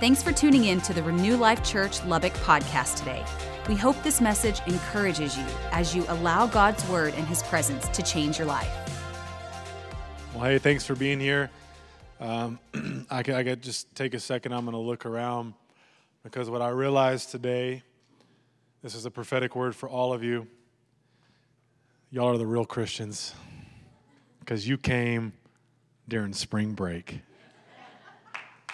Thanks for tuning in to the Renew Life Church Lubbock podcast today. We hope this message encourages you as you allow God's word and his presence to change your life. Well, hey, thanks for being here. Um, I could, I just take a second. I'm going to look around because what I realized today, this is a prophetic word for all of you. Y'all are the real Christians because you came during spring break.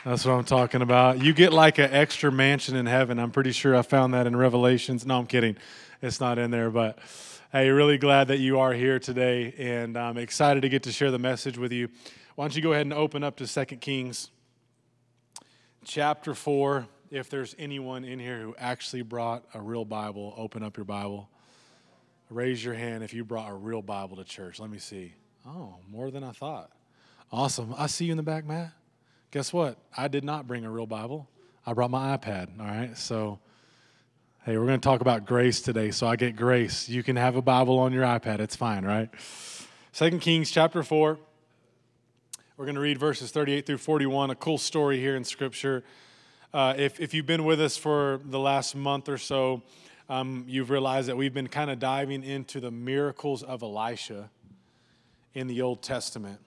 That's what I'm talking about. You get like an extra mansion in heaven. I'm pretty sure I found that in Revelations. No, I'm kidding. It's not in there, but hey, really glad that you are here today, and I'm excited to get to share the message with you. Why don't you go ahead and open up to 2 Kings chapter 4. If there's anyone in here who actually brought a real Bible, open up your Bible. Raise your hand if you brought a real Bible to church. Let me see. Oh, more than I thought. Awesome. I see you in the back, Matt. Guess what? I did not bring a real Bible. I brought my iPad. All right. So, hey, we're going to talk about grace today. So I get grace. You can have a Bible on your iPad. It's fine, right? Second Kings chapter 4. We're going to read verses 38 through 41. A cool story here in Scripture. Uh, if, if you've been with us for the last month or so, um, you've realized that we've been kind of diving into the miracles of Elisha in the Old Testament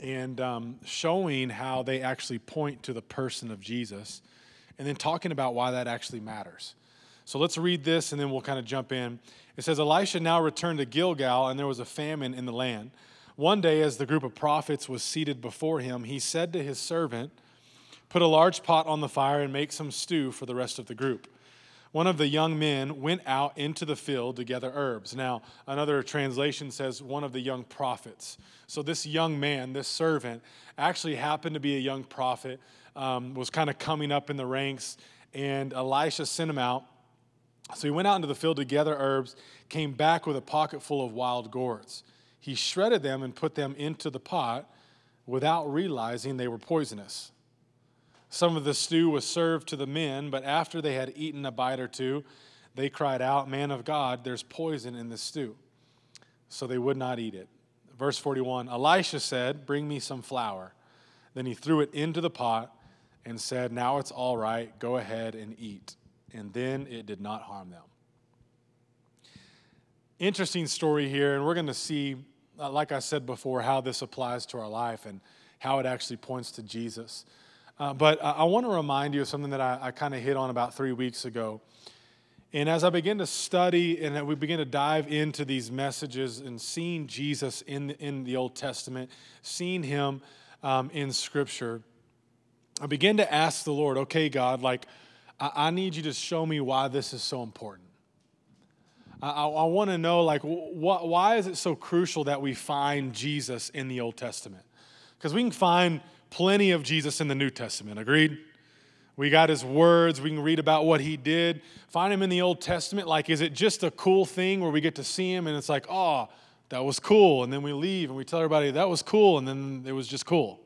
and um, showing how they actually point to the person of Jesus and then talking about why that actually matters. So let's read this and then we'll kind of jump in. It says Elisha now returned to Gilgal, and there was a famine in the land. One day, as the group of prophets was seated before him, he said to his servant, Put a large pot on the fire and make some stew for the rest of the group one of the young men went out into the field to gather herbs. Now, another translation says one of the young prophets. So, this young man, this servant, actually happened to be a young prophet, um, was kind of coming up in the ranks, and Elisha sent him out. So, he went out into the field to gather herbs, came back with a pocket full of wild gourds. He shredded them and put them into the pot without realizing they were poisonous. Some of the stew was served to the men, but after they had eaten a bite or two, they cried out, Man of God, there's poison in the stew. So they would not eat it. Verse 41 Elisha said, Bring me some flour. Then he threw it into the pot and said, Now it's all right, go ahead and eat. And then it did not harm them. Interesting story here, and we're going to see, uh, like I said before, how this applies to our life and how it actually points to Jesus. Uh, but I, I want to remind you of something that I, I kind of hit on about three weeks ago. And as I begin to study and we begin to dive into these messages and seeing Jesus in the, in the Old Testament, seeing him um, in Scripture, I begin to ask the Lord, okay, God, like, I, I need you to show me why this is so important. I, I, I want to know, like, wh- why is it so crucial that we find Jesus in the Old Testament? Because we can find plenty of Jesus in the New Testament. Agreed? We got his words. We can read about what he did. Find him in the Old Testament. Like, is it just a cool thing where we get to see him and it's like, oh, that was cool. And then we leave and we tell everybody that was cool and then it was just cool?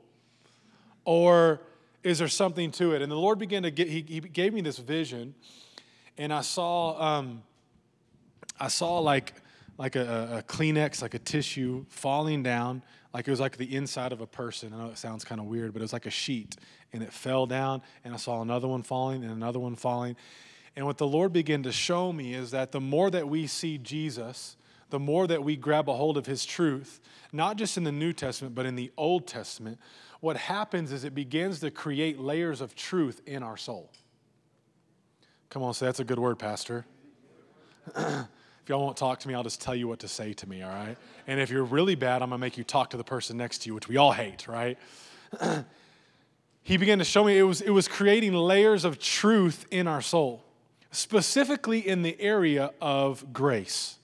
Or is there something to it? And the Lord began to get, he, he gave me this vision and I saw, um, I saw like, like a, a Kleenex, like a tissue falling down like it was like the inside of a person. I know it sounds kind of weird, but it was like a sheet, and it fell down, and I saw another one falling and another one falling. And what the Lord began to show me is that the more that we see Jesus, the more that we grab a hold of his truth, not just in the New Testament, but in the Old Testament, what happens is it begins to create layers of truth in our soul. Come on, say that's a good word, Pastor. If y'all won't talk to me, I'll just tell you what to say to me, all right? And if you're really bad, I'm gonna make you talk to the person next to you, which we all hate, right? he began to show me it was, it was creating layers of truth in our soul, specifically in the area of grace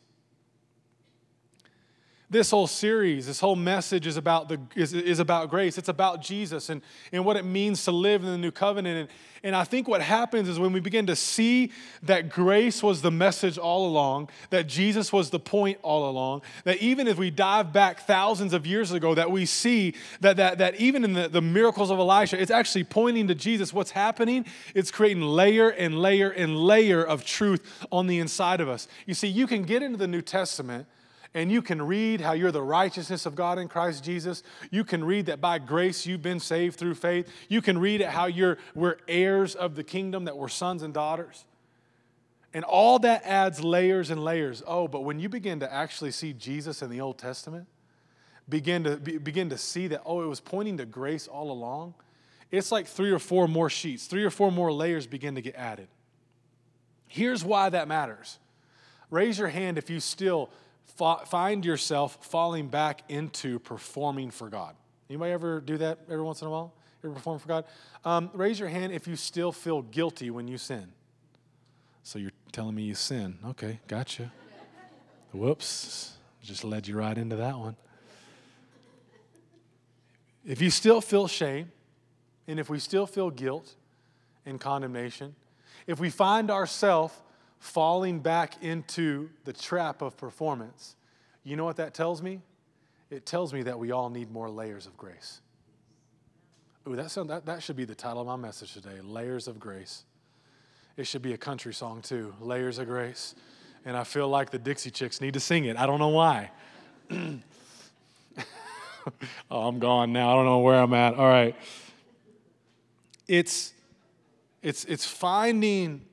this whole series, this whole message is about, the, is, is about grace. It's about Jesus and, and what it means to live in the new covenant. And, and I think what happens is when we begin to see that grace was the message all along, that Jesus was the point all along, that even if we dive back thousands of years ago, that we see that, that, that even in the, the miracles of Elisha, it's actually pointing to Jesus. What's happening? It's creating layer and layer and layer of truth on the inside of us. You see, you can get into the New Testament and you can read how you're the righteousness of God in Christ Jesus. You can read that by grace you've been saved through faith. You can read it how you're, we're heirs of the kingdom, that we're sons and daughters. And all that adds layers and layers. Oh, but when you begin to actually see Jesus in the Old Testament, begin to, be, begin to see that, oh, it was pointing to grace all along, it's like three or four more sheets, three or four more layers begin to get added. Here's why that matters. Raise your hand if you still find yourself falling back into performing for God. Anybody ever do that every once in a while? Ever perform for God? Um, raise your hand if you still feel guilty when you sin. So you're telling me you sin. Okay, gotcha. Whoops, just led you right into that one. If you still feel shame, and if we still feel guilt and condemnation, if we find ourselves falling back into the trap of performance, you know what that tells me? It tells me that we all need more layers of grace. Ooh, that, sound, that, that should be the title of my message today Layers of Grace. It should be a country song too, Layers of Grace. And I feel like the Dixie Chicks need to sing it. I don't know why. oh, I'm gone now. I don't know where I'm at. All right. It's, it's, it's finding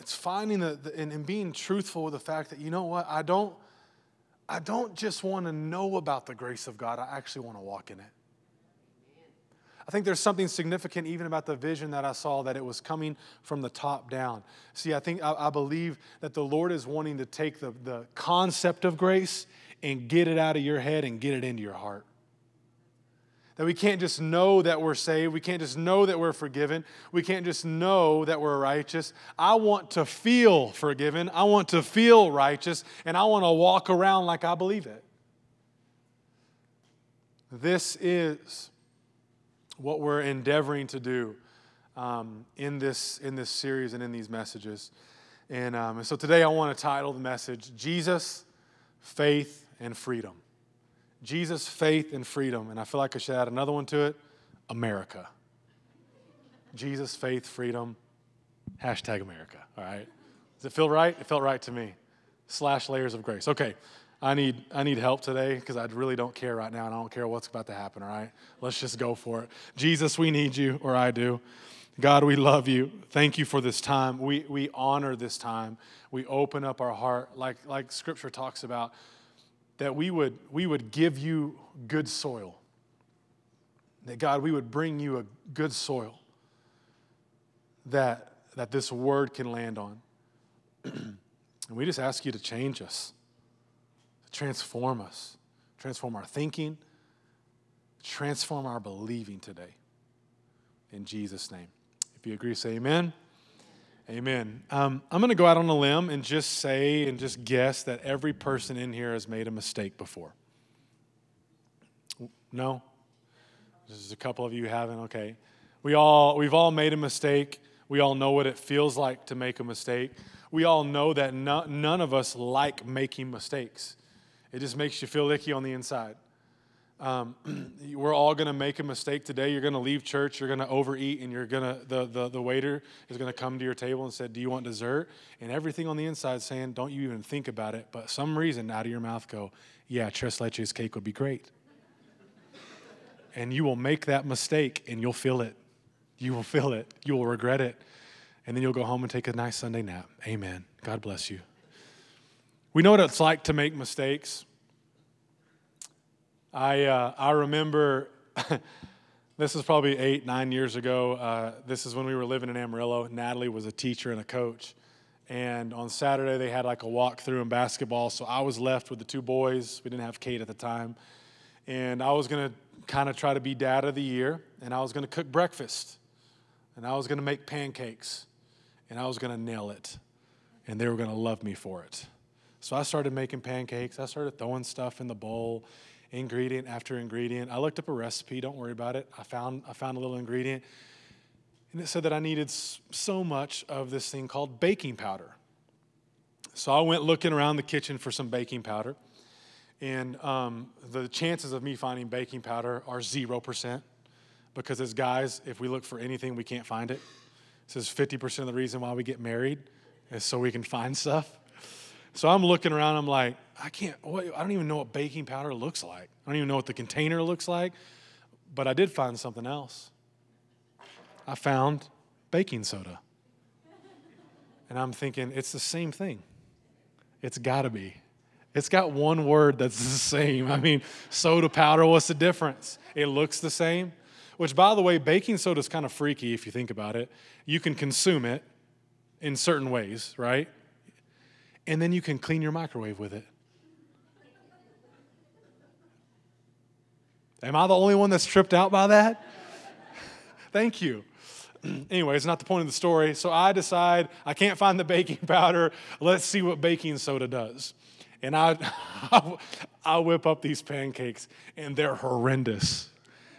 it's finding the, the and, and being truthful with the fact that you know what i don't i don't just want to know about the grace of god i actually want to walk in it I think there's something significant even about the vision that I saw that it was coming from the top down. See, I think I, I, believe that the Lord is wanting to take the, the concept of grace and get it out of your head and get it into your heart. That we can't just know that we're saved. We can't just know that we're forgiven. We can't just know that we're righteous. I want to feel forgiven. I want to feel righteous. And I want to walk around like I believe it. This is what we're endeavoring to do um, in, this, in this series and in these messages. And, um, and so today I want to title the message Jesus, Faith, and Freedom. Jesus, faith, and freedom. And I feel like I should add another one to it America. Jesus, faith, freedom, hashtag America. All right? Does it feel right? It felt right to me. Slash layers of grace. Okay. I need, I need help today because I really don't care right now and I don't care what's about to happen, all right? Let's just go for it. Jesus, we need you, or I do. God, we love you. Thank you for this time. We, we honor this time. We open up our heart, like, like Scripture talks about that we would, we would give you good soil. That God, we would bring you a good soil that, that this word can land on. and we just ask you to change us, to transform us, transform our thinking, transform our believing today. In Jesus' name. If you agree, say amen. Amen. Um, I'm going to go out on a limb and just say and just guess that every person in here has made a mistake before. No? There's a couple of you haven't. Okay. We all, we've all made a mistake. We all know what it feels like to make a mistake. We all know that no, none of us like making mistakes. It just makes you feel icky on the inside. Um, we're all going to make a mistake today. You're going to leave church. You're going to overeat, and you're going to the, the the waiter is going to come to your table and say, "Do you want dessert?" And everything on the inside saying, "Don't you even think about it." But some reason out of your mouth go, "Yeah, tres leches cake would be great." and you will make that mistake, and you'll feel it. You will feel it. You will regret it, and then you'll go home and take a nice Sunday nap. Amen. God bless you. We know what it's like to make mistakes. I, uh, I remember this is probably eight, nine years ago. Uh, this is when we were living in Amarillo. Natalie was a teacher and a coach. And on Saturday, they had like a walkthrough in basketball. So I was left with the two boys. We didn't have Kate at the time. And I was going to kind of try to be dad of the year. And I was going to cook breakfast. And I was going to make pancakes. And I was going to nail it. And they were going to love me for it. So I started making pancakes. I started throwing stuff in the bowl ingredient after ingredient. I looked up a recipe, don't worry about it. I found, I found a little ingredient, and it said that I needed so much of this thing called baking powder. So I went looking around the kitchen for some baking powder, and um, the chances of me finding baking powder are 0%, because as guys, if we look for anything, we can't find it. It says 50% of the reason why we get married is so we can find stuff. So I'm looking around, I'm like, I can't, I don't even know what baking powder looks like. I don't even know what the container looks like. But I did find something else. I found baking soda. And I'm thinking, it's the same thing. It's got to be. It's got one word that's the same. I mean, soda powder, what's the difference? It looks the same. Which, by the way, baking soda is kind of freaky if you think about it. You can consume it in certain ways, right? And then you can clean your microwave with it. Am I the only one that's tripped out by that? Thank you. anyway, it's not the point of the story. So I decide I can't find the baking powder. Let's see what baking soda does. And I, I whip up these pancakes, and they're horrendous.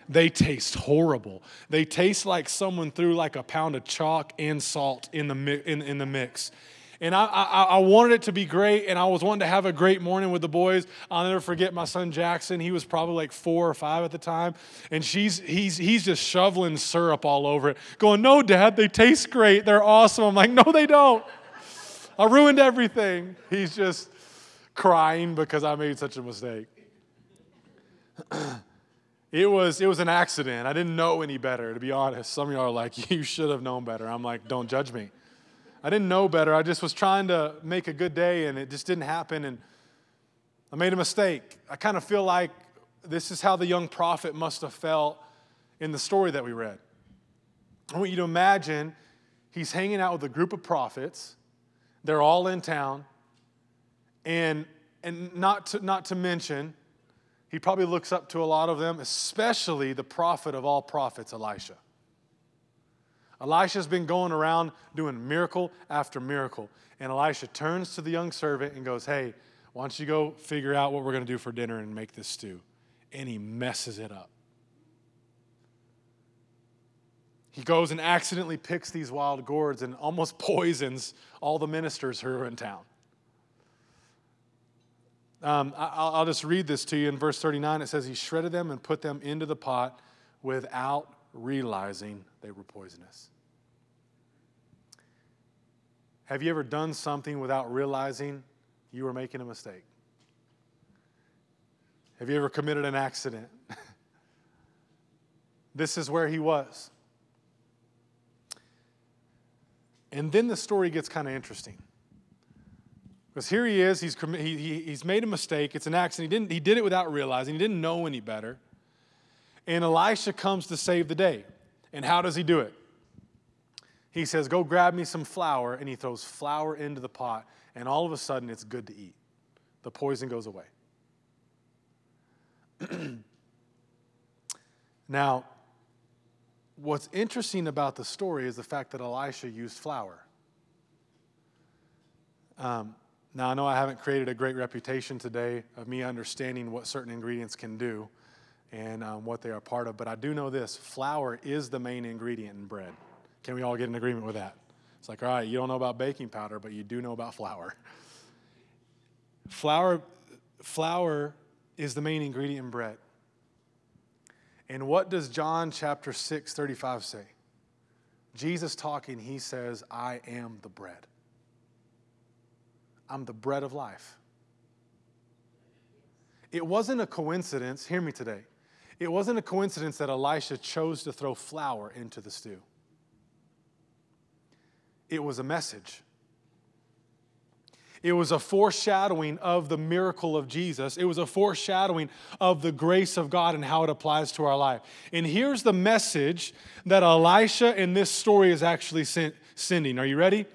They taste horrible. They taste like someone threw like a pound of chalk and salt in the, in, in the mix. And I, I, I, wanted it to be great, and I was wanting to have a great morning with the boys. I'll never forget my son Jackson. He was probably like four or five at the time, and she's he's he's just shoveling syrup all over it, going, "No, Dad, they taste great. They're awesome." I'm like, "No, they don't. I ruined everything." He's just crying because I made such a mistake. it was it was an accident. I didn't know any better, to be honest. Some of y'all are like, "You should have known better." I'm like, "Don't judge me." I didn't know better. I just was trying to make a good day and it just didn't happen. And I made a mistake. I kind of feel like this is how the young prophet must have felt in the story that we read. I want you to imagine he's hanging out with a group of prophets. They're all in town. And, and not, to, not to mention, he probably looks up to a lot of them, especially the prophet of all prophets, Elisha. Elisha's been going around doing miracle after miracle. And Elisha turns to the young servant and goes, Hey, why don't you go figure out what we're going to do for dinner and make this stew? And he messes it up. He goes and accidentally picks these wild gourds and almost poisons all the ministers who are in town. Um, I'll, I'll just read this to you. In verse 39, it says, He shredded them and put them into the pot without realizing they were poisonous. Have you ever done something without realizing you were making a mistake? Have you ever committed an accident? this is where he was. And then the story gets kind of interesting. Because here he is, he's, he, he's made a mistake. It's an accident. He, didn't, he did it without realizing, he didn't know any better. And Elisha comes to save the day. And how does he do it? He says, Go grab me some flour, and he throws flour into the pot, and all of a sudden it's good to eat. The poison goes away. now, what's interesting about the story is the fact that Elisha used flour. Um, now, I know I haven't created a great reputation today of me understanding what certain ingredients can do and um, what they are part of, but I do know this flour is the main ingredient in bread. Can we all get an agreement with that? It's like, all right, you don't know about baking powder, but you do know about flour. Flour, flour is the main ingredient in bread. And what does John chapter 6, 35 say? Jesus talking, he says, I am the bread. I'm the bread of life. It wasn't a coincidence, hear me today. It wasn't a coincidence that Elisha chose to throw flour into the stew. It was a message. It was a foreshadowing of the miracle of Jesus. It was a foreshadowing of the grace of God and how it applies to our life. And here's the message that Elisha in this story is actually sending. Are you ready?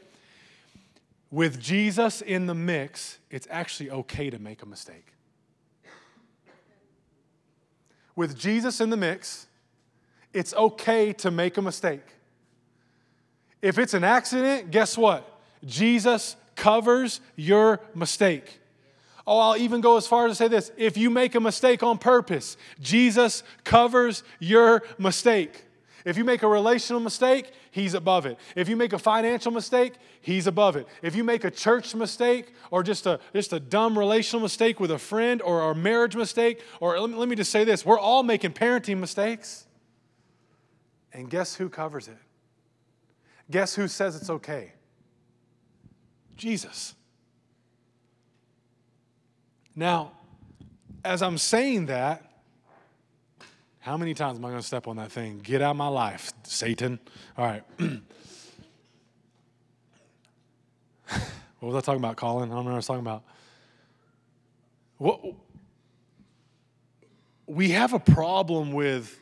with Jesus in the mix, it's actually okay to make a mistake. With Jesus in the mix, it's okay to make a mistake. If it's an accident, guess what? Jesus covers your mistake. Oh, I'll even go as far as to say this if you make a mistake on purpose, Jesus covers your mistake. If you make a relational mistake, he's above it. If you make a financial mistake, he's above it. If you make a church mistake or just a, just a dumb relational mistake with a friend or a marriage mistake, or let me, let me just say this we're all making parenting mistakes. And guess who covers it? Guess who says it's okay? Jesus. Now, as I'm saying that, how many times am I going to step on that thing? Get out of my life, Satan. All right. what was I talking about, Colin? I don't know what I was talking about. What, we have a problem with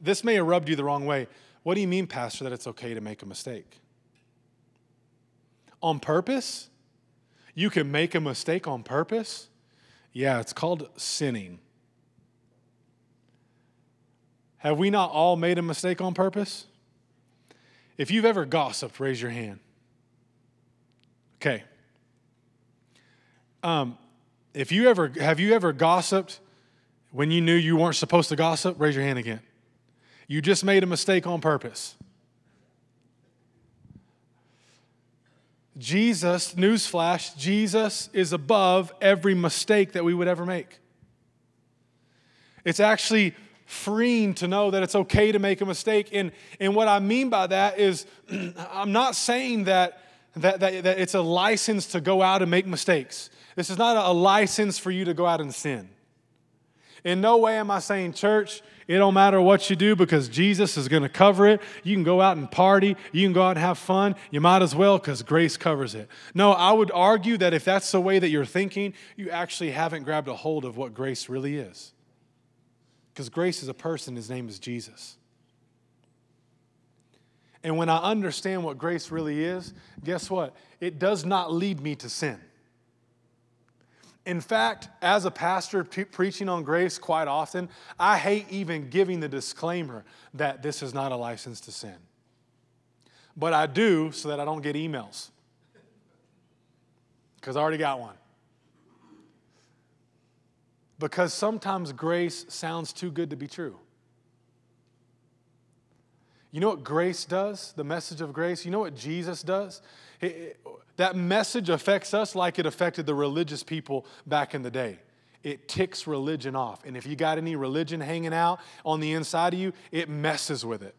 this may have rubbed you the wrong way. What do you mean, Pastor, that it's okay to make a mistake? On purpose? You can make a mistake on purpose? Yeah, it's called sinning. Have we not all made a mistake on purpose? If you've ever gossiped, raise your hand. Okay. Um, if you ever have you ever gossiped when you knew you weren't supposed to gossip? Raise your hand again. You just made a mistake on purpose. Jesus, newsflash, Jesus is above every mistake that we would ever make. It's actually freeing to know that it's okay to make a mistake. And, and what I mean by that is, I'm not saying that, that, that, that, it's a license to go out and make mistakes. This is not a, a license for you to go out and sin. In no way am I saying, church, it don't matter what you do because Jesus is going to cover it. You can go out and party. You can go out and have fun. You might as well because grace covers it. No, I would argue that if that's the way that you're thinking, you actually haven't grabbed a hold of what grace really is. Because grace is a person, his name is Jesus. And when I understand what grace really is, guess what? It does not lead me to sin. In fact, as a pastor preaching on grace quite often, I hate even giving the disclaimer that this is not a license to sin. But I do so that I don't get emails. Because I already got one. Because sometimes grace sounds too good to be true. You know what grace does? The message of grace? You know what Jesus does? that message affects us like it affected the religious people back in the day. It ticks religion off. And if you got any religion hanging out on the inside of you, it messes with it.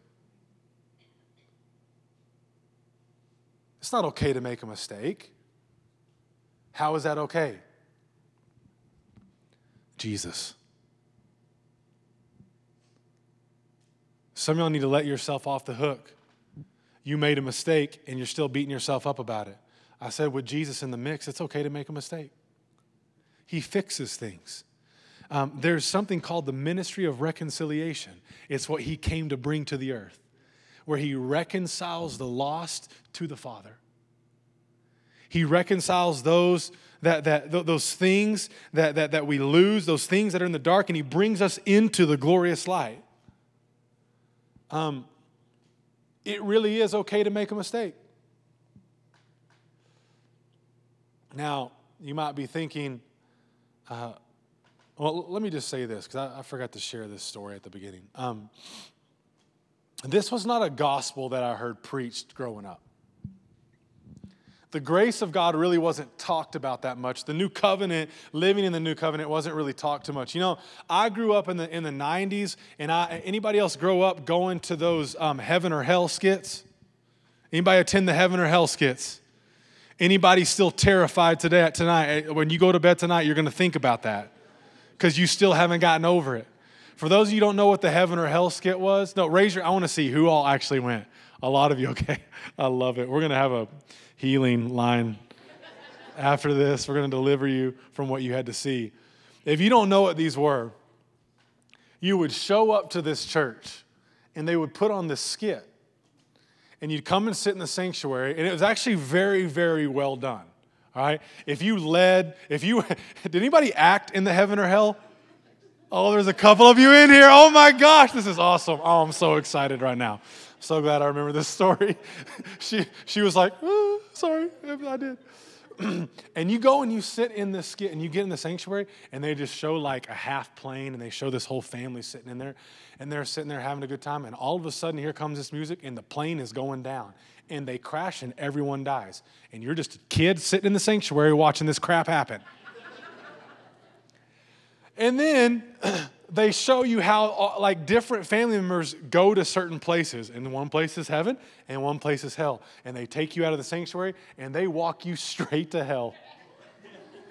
It's not okay to make a mistake. How is that okay? Jesus. Some of y'all need to let yourself off the hook. You made a mistake and you're still beating yourself up about it. I said, with Jesus in the mix, it's okay to make a mistake. He fixes things. Um, there's something called the ministry of reconciliation. It's what he came to bring to the earth, where he reconciles the lost to the Father. He reconciles those that, that those things that, that, that we lose, those things that are in the dark, and he brings us into the glorious light. Um, it really is okay to make a mistake. Now, you might be thinking, uh, well, let me just say this because I, I, forgot to share this story at the beginning. Um, this was not a gospel that I heard preached growing up. The grace of God really wasn't talked about that much. The new covenant, living in the new covenant, wasn't really talked too much. You know, I grew up in the in the '90s, and I, anybody else grow up going to those um, heaven or hell skits? Anybody attend the heaven or hell skits? Anybody still terrified today tonight? Eh, when you go to bed tonight, you're going to think about that because you still haven't gotten over it. For those of you who don't know what the heaven or hell skit was, no, raise your. I want to see who all actually went. A lot of you, okay? I love it. We're going to have a healing line after this. We're going to deliver you from what you had to see. If you don't know what these were, you would show up to this church and they would put on this skit and you'd come and sit in the sanctuary, and it was actually very, very well done. All right? If you led, if you, did anybody act in the heaven or hell? Oh, there's a couple of you in here. Oh my gosh, this is awesome. Oh, I'm so excited right now. So glad I remember this story. she, she was like, oh, sorry, I did. and you go and you sit in this skit and you get in the sanctuary and they just show like a half plane and they show this whole family sitting in there and they're sitting there having a good time and all of a sudden here comes this music and the plane is going down and they crash and everyone dies and you're just a kid sitting in the sanctuary watching this crap happen and then they show you how uh, like different family members go to certain places. And one place is heaven and one place is hell. And they take you out of the sanctuary and they walk you straight to hell.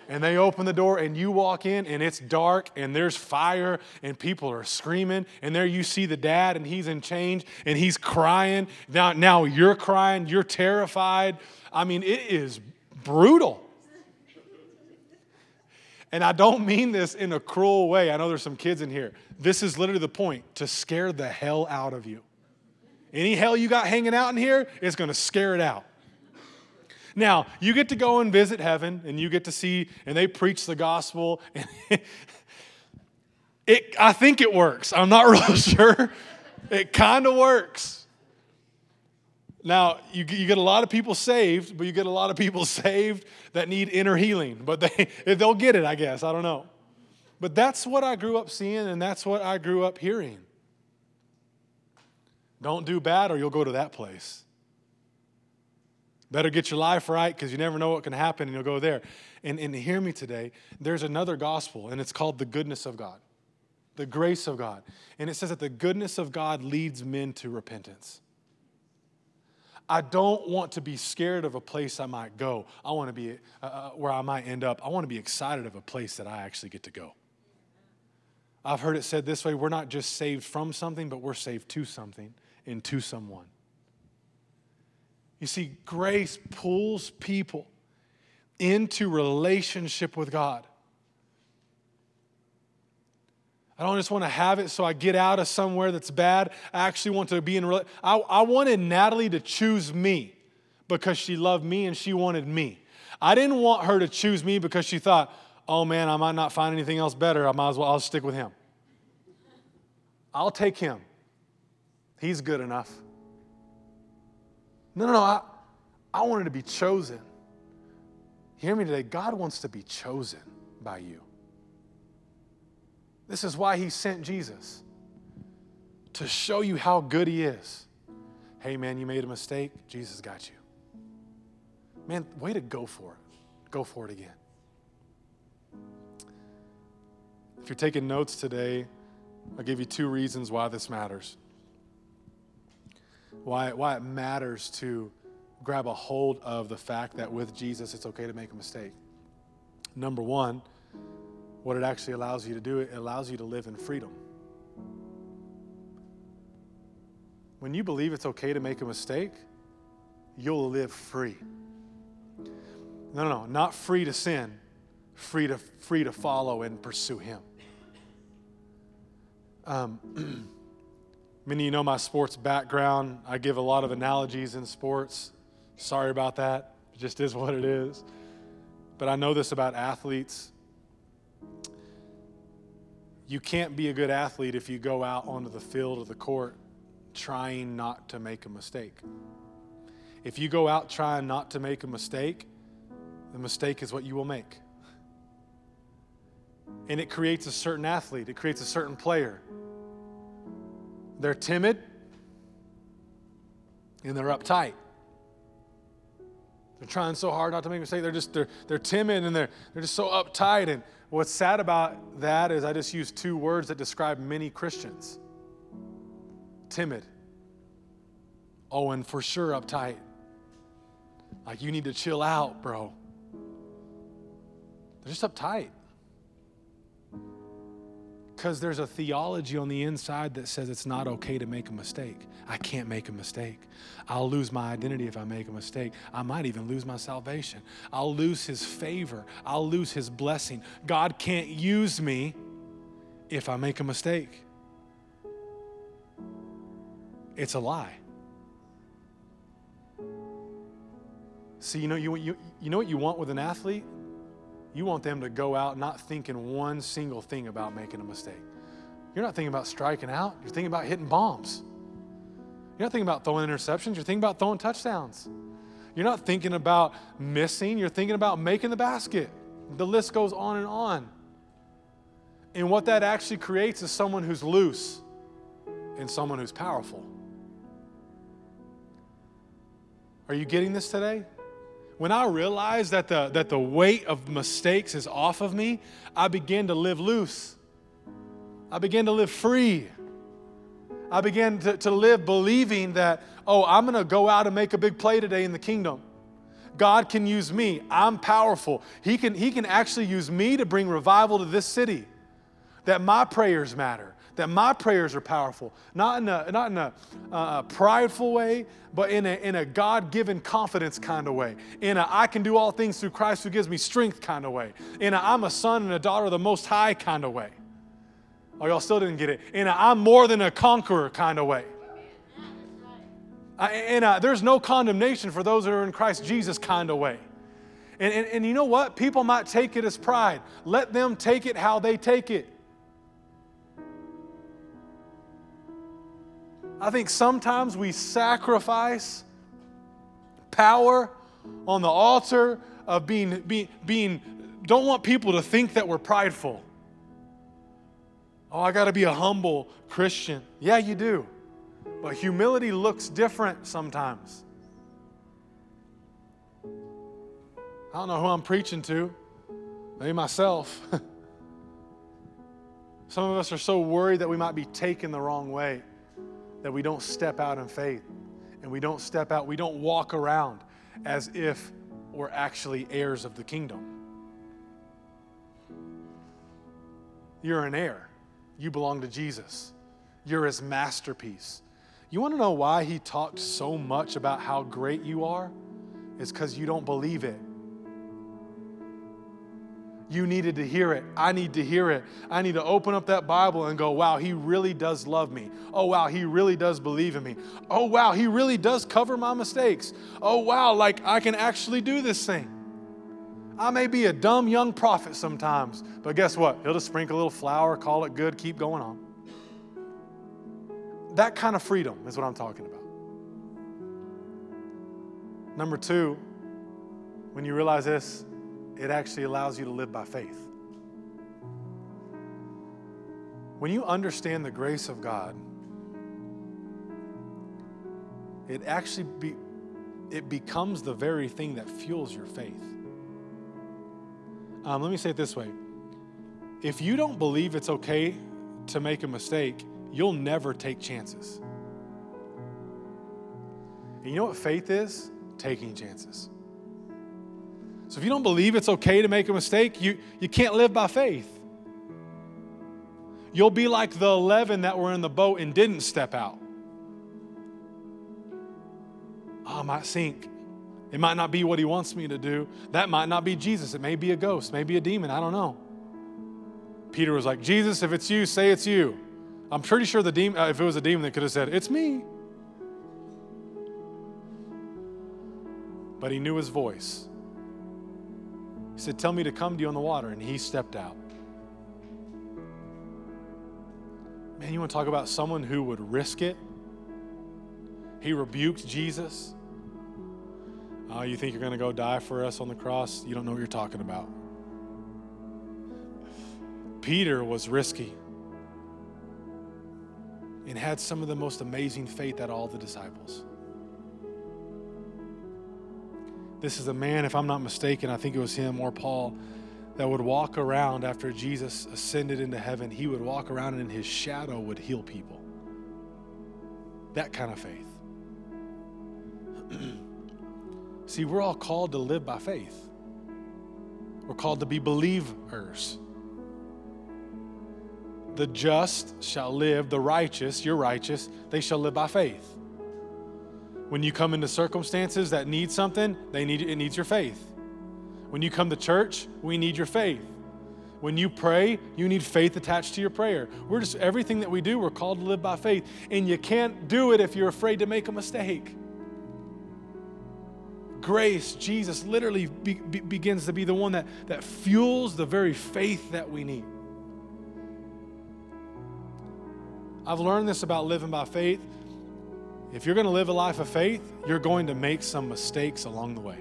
And they open the door and you walk in and it's dark and there's fire and people are screaming. And there you see the dad and he's in change and he's crying. Now now you're crying you're terrified. I mean it is brutal and i don't mean this in a cruel way i know there's some kids in here this is literally the point to scare the hell out of you any hell you got hanging out in here is going to scare it out now, you get to go and visit heaven and you get to see, and they preach the gospel. And it, I think it works. I'm not real sure. It kind of works. Now, you, you get a lot of people saved, but you get a lot of people saved that need inner healing. But they, they'll get it, I guess. I don't know. But that's what I grew up seeing, and that's what I grew up hearing. Don't do bad, or you'll go to that place. Better get your life right because you never know what can happen and you'll go there. And, and hear me today, there's another gospel, and it's called the goodness of God, the grace of God. And it says that the goodness of God leads men to repentance. I don't want to be scared of a place I might go. I want to be uh, uh where I might end up. I want to be excited of a place that I actually get to go. I've heard it said this way we're not just saved from something, but we're saved to something and to someone. You see, grace pulls people into relationship with God. I don't just want to have it so I get out of somewhere that's bad. I actually want to be in. I, I wanted Natalie to choose me because she loved me and she wanted me. I didn't want her to choose me because she thought, oh man, I might not find anything else better. I might as well, I'll stick with him. I'll take him. He's good enough. No, no, no. I, I wanted to be chosen. Hear me today. God wants to be chosen by you. This is why He sent Jesus to show you how good He is. Hey, man, you made a mistake. Jesus got you. Man, way to go for it. Go for it again. If you're taking notes today, I'll give you two reasons why this matters why, why it matters to grab a hold of the fact that with Jesus it's okay to make a mistake. Number one, what it actually allows you to do, it allows you to live in freedom. When you believe it's okay to make a mistake, you'll live free. No, no, no, not free to sin, free to, free to follow and pursue Him. Um, Many of you know my sports background. I give a lot of analogies in sports. Sorry about that. It just is what it is. But I know this about athletes. You can't be a good athlete if you go out onto the field or the court trying not to make a mistake. If you go out trying not to make a mistake, the mistake is what you will make. And it creates a certain athlete, it creates a certain player they're timid and they're uptight. They're trying so hard not to make a mistake. They're just they're they're timid and they're they're just so uptight. And what's sad about that is I just used two words that describe many Christians. Timid. Oh, and for sure uptight. Like you need to chill out, bro. They're just uptight. Because there's a theology on the inside that says it's not okay to make a mistake. I can't make a mistake. I'll lose my identity if I make a mistake. I might even lose my salvation. I'll lose his favor. I'll lose his blessing. God can't use me if I make a mistake. It's a lie. See, you know, you, you, you know what you want with an athlete? You want them to go out not thinking one single thing about making a mistake. You're not thinking about striking out, you're thinking about hitting bombs. You're not thinking about throwing interceptions, you're thinking about throwing touchdowns. You're not thinking about missing, you're thinking about making the basket. The list goes on and on. And what that actually creates is someone who's loose and someone who's powerful. Are you getting this today? When I realized that the, that the weight of mistakes is off of me, I began to live loose. I began to live free. I began to, to live believing that, oh, I'm going to go out and make a big play today in the kingdom. God can use me. I'm powerful. He can, he can actually use me to bring revival to this city. That my prayers matter. That my prayers are powerful. Not in a, not in a uh, prideful way, but in a, in a God given confidence kind of way. In a I can do all things through Christ who gives me strength kind of way. In a I'm a son and a daughter of the Most High kind of way. Oh, y'all still didn't get it. In a I'm more than a conqueror kind of way. And uh, there's no condemnation for those that are in Christ Jesus kind of way. And, and, and you know what? People might take it as pride. Let them take it how they take it. I think sometimes we sacrifice power on the altar of being, being, being don't want people to think that we're prideful. Oh, I got to be a humble Christian. Yeah, you do. But humility looks different sometimes. I don't know who I'm preaching to, maybe myself. Some of us are so worried that we might be taken the wrong way that we don't step out in faith and we don't step out, we don't walk around as if we're actually heirs of the kingdom. You're an heir, you belong to Jesus, you're his masterpiece. You want to know why he talked so much about how great you are? It's because you don't believe it. You needed to hear it. I need to hear it. I need to open up that Bible and go, wow, he really does love me. Oh, wow, he really does believe in me. Oh, wow, he really does cover my mistakes. Oh, wow, like I can actually do this thing. I may be a dumb young prophet sometimes, but guess what? He'll just sprinkle a little flour, call it good, keep going on. That kind of freedom is what I'm talking about. Number two, when you realize this, it actually allows you to live by faith. When you understand the grace of God, it actually be, it becomes the very thing that fuels your faith. Um, let me say it this way if you don't believe it's okay to make a mistake, you'll never take chances. And you know what faith is? Taking chances. So if you don't believe it's okay to make a mistake, you, you can't live by faith. You'll be like the 11 that were in the boat and didn't step out. Oh, I might sink. It might not be what he wants me to do. That might not be Jesus. It may be a ghost, maybe a demon. I don't know. Peter was like, Jesus, if it's you, say it's you. I'm pretty sure the demon, uh, if it was a demon, they could have said, It's me. But he knew his voice. He said, Tell me to come to you on the water. And he stepped out. Man, you want to talk about someone who would risk it? He rebuked Jesus. Oh, you think you're going to go die for us on the cross? You don't know what you're talking about. Peter was risky and had some of the most amazing faith at all the disciples. This is a man, if I'm not mistaken, I think it was him or Paul, that would walk around after Jesus ascended into heaven. He would walk around and in his shadow would heal people. That kind of faith. See, we're all called to live by faith. We're called to be believers. The just shall live, the righteous, you're righteous, they shall live by faith. When you come into circumstances that need something, they need it needs your faith. When you come to church, we need your faith. When you pray, you need faith attached to your prayer. We're just everything that we do, we're called to live by faith. And you can't do it if you're afraid to make a mistake. Grace, Jesus literally be, be, begins to be the one that, that fuels the very faith that we need. I've learned this about living by faith. If you're going to live a life of faith, you're going to make some mistakes along the way.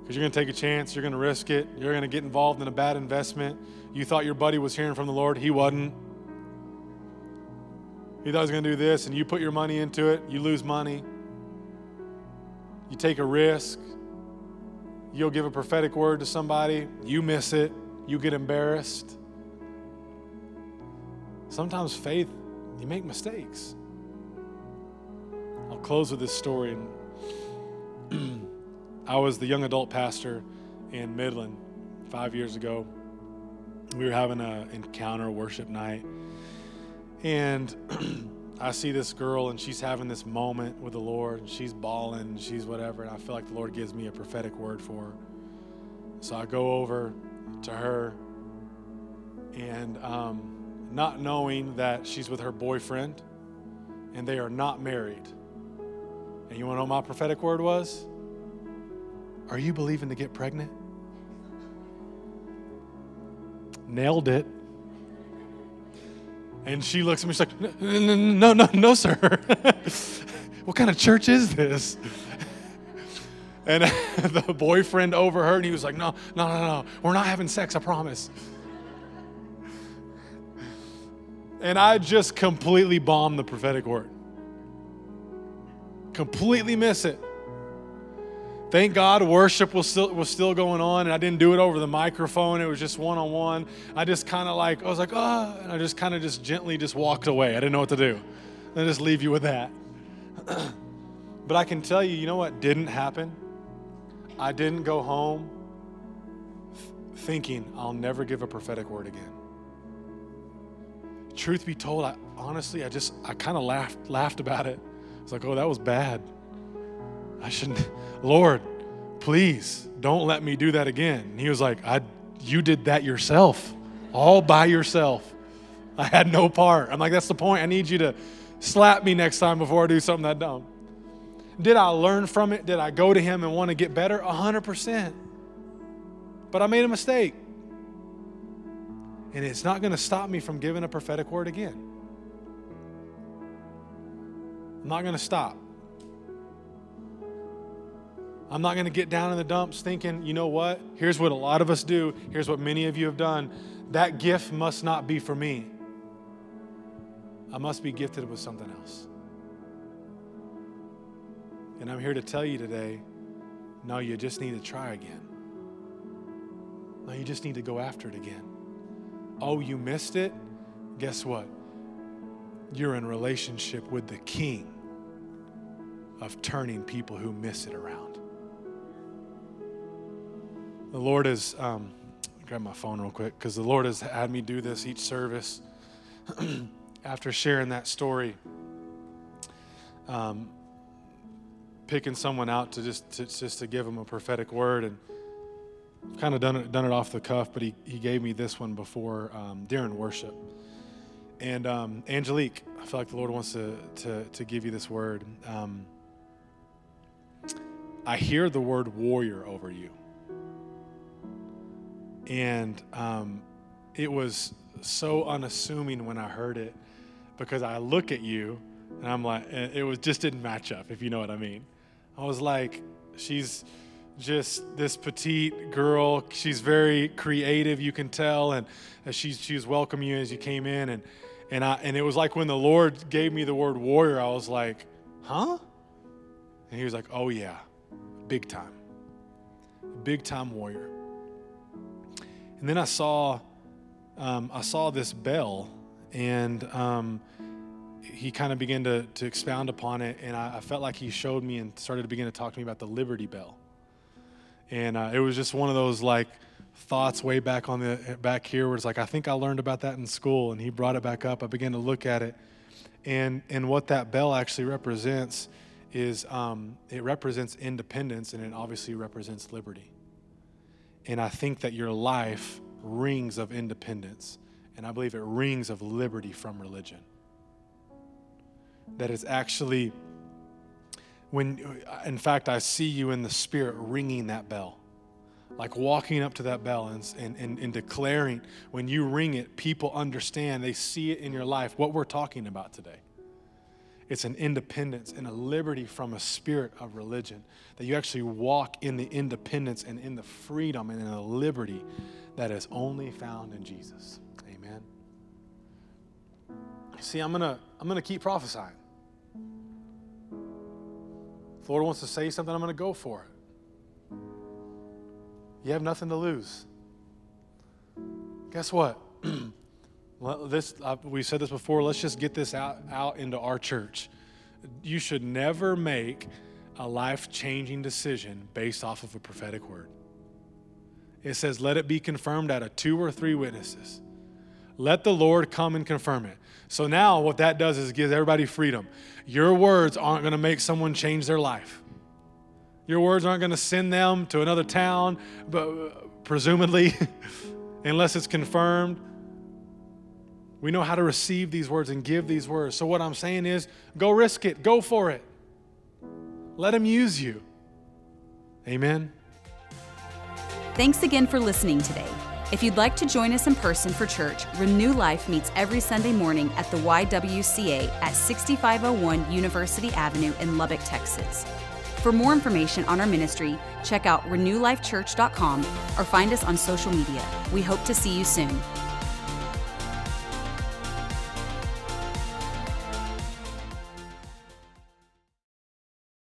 Because you're going to take a chance, you're going to risk it, you're going to get involved in a bad investment. You thought your buddy was hearing from the Lord, he wasn't. He thought he was going to do this, and you put your money into it, you lose money. You take a risk, you'll give a prophetic word to somebody, you miss it, you get embarrassed. Sometimes faith, you make mistakes. I'll close with this story. I was the young adult pastor in Midland five years ago. We were having an encounter worship night. And I see this girl and she's having this moment with the Lord and she's bawling and she's whatever. And I feel like the Lord gives me a prophetic word for her. So I go over to her and um, not knowing that she's with her boyfriend and they are not married. And you want to know my prophetic word was? Are you believing to get pregnant? Nailed it. And she looks at me, she's like, no, no, no, no, sir. what kind of church is this? And the boyfriend overheard, and he was like, no, no, no, no, we're not having sex, I promise. And I just completely bombed the prophetic word. Completely miss it. Thank God worship was still was still going on, and I didn't do it over the microphone. It was just one on one. I just kind of like I was like, oh, and I just kind of just gently just walked away. I didn't know what to do. I just leave you with that. but I can tell you, you know what didn't happen? I didn't go home thinking I'll never give a prophetic word again. Truth be told, I honestly I just I kind of laughed laughed about it. I was like, oh, that was bad. I shouldn't, Lord, please don't let me do that again. And he was like, I, you did that yourself, all by yourself. I had no part. I'm like, that's the point. I need you to slap me next time before I do something that dumb. Did I learn from it? Did I go to him and want to get better? 100%. But I made a mistake. And it's not going to stop me from giving a prophetic word again. I'm not going to stop. I'm not going to get down in the dumps thinking, you know what? Here's what a lot of us do. Here's what many of you have done. That gift must not be for me. I must be gifted with something else. And I'm here to tell you today no, you just need to try again. No, you just need to go after it again. Oh, you missed it? Guess what? You're in relationship with the king of turning people who miss it around. The Lord has, um, grab my phone real quick, because the Lord has had me do this each service. After sharing that story, um, picking someone out to just to, just to give them a prophetic word, and kind of done it done it off the cuff, but he, he gave me this one before um, during worship. And um, Angelique, I feel like the Lord wants to to, to give you this word. Um, I hear the word warrior over you and um, it was so unassuming when I heard it because I look at you and I'm like, it was just didn't match up, if you know what I mean. I was like, she's just this petite girl. She's very creative, you can tell, and she's she was welcoming you as you came in, and and I and it was like when the Lord gave me the word warrior, I was like, huh? And he was like, oh yeah, big time, big time warrior. And then I saw, um, I saw this bell, and um, he kind of began to, to expound upon it, and I, I, felt like he showed me and started to begin to talk to me about the Liberty Bell. And uh, it was just one of those like thoughts way back on the back here where it's like I think I learned about that in school, and he brought it back up. I began to look at it, and and what that bell actually represents is um, it represents independence, and it obviously represents liberty. And I think that your life rings of independence. And I believe it rings of liberty from religion. That is actually, when, in fact, I see you in the spirit ringing that bell. Like walking up to that bell and, and, and declaring, when you ring it, people understand, they see it in your life, what we're talking about today. It's an independence and a liberty from a spirit of religion. That you actually walk in the independence and in the freedom and in the liberty that is only found in Jesus. Amen. See, I'm gonna I'm gonna keep prophesying. If the Lord wants to say something, I'm gonna go for it. You have nothing to lose. Guess what? this uh, we said this before let's just get this out out into our church you should never make a life changing decision based off of a prophetic word. It says, Let it be confirmed out of two or three witnesses. Let the Lord come and confirm it. So now, what that does is gives everybody freedom. Your words aren't going to make someone change their life. Your words aren't going to send them to another town, but presumably, unless it's confirmed. We know how to receive these words and give these words. So, what I'm saying is go risk it, go for it. Let Him use you. Amen. Thanks again for listening today. If you'd like to join us in person for church, Renew Life meets every Sunday morning at the YWCA at 6501 University Avenue in Lubbock, Texas. For more information on our ministry, check out renewlifechurch.com or find us on social media. We hope to see you soon.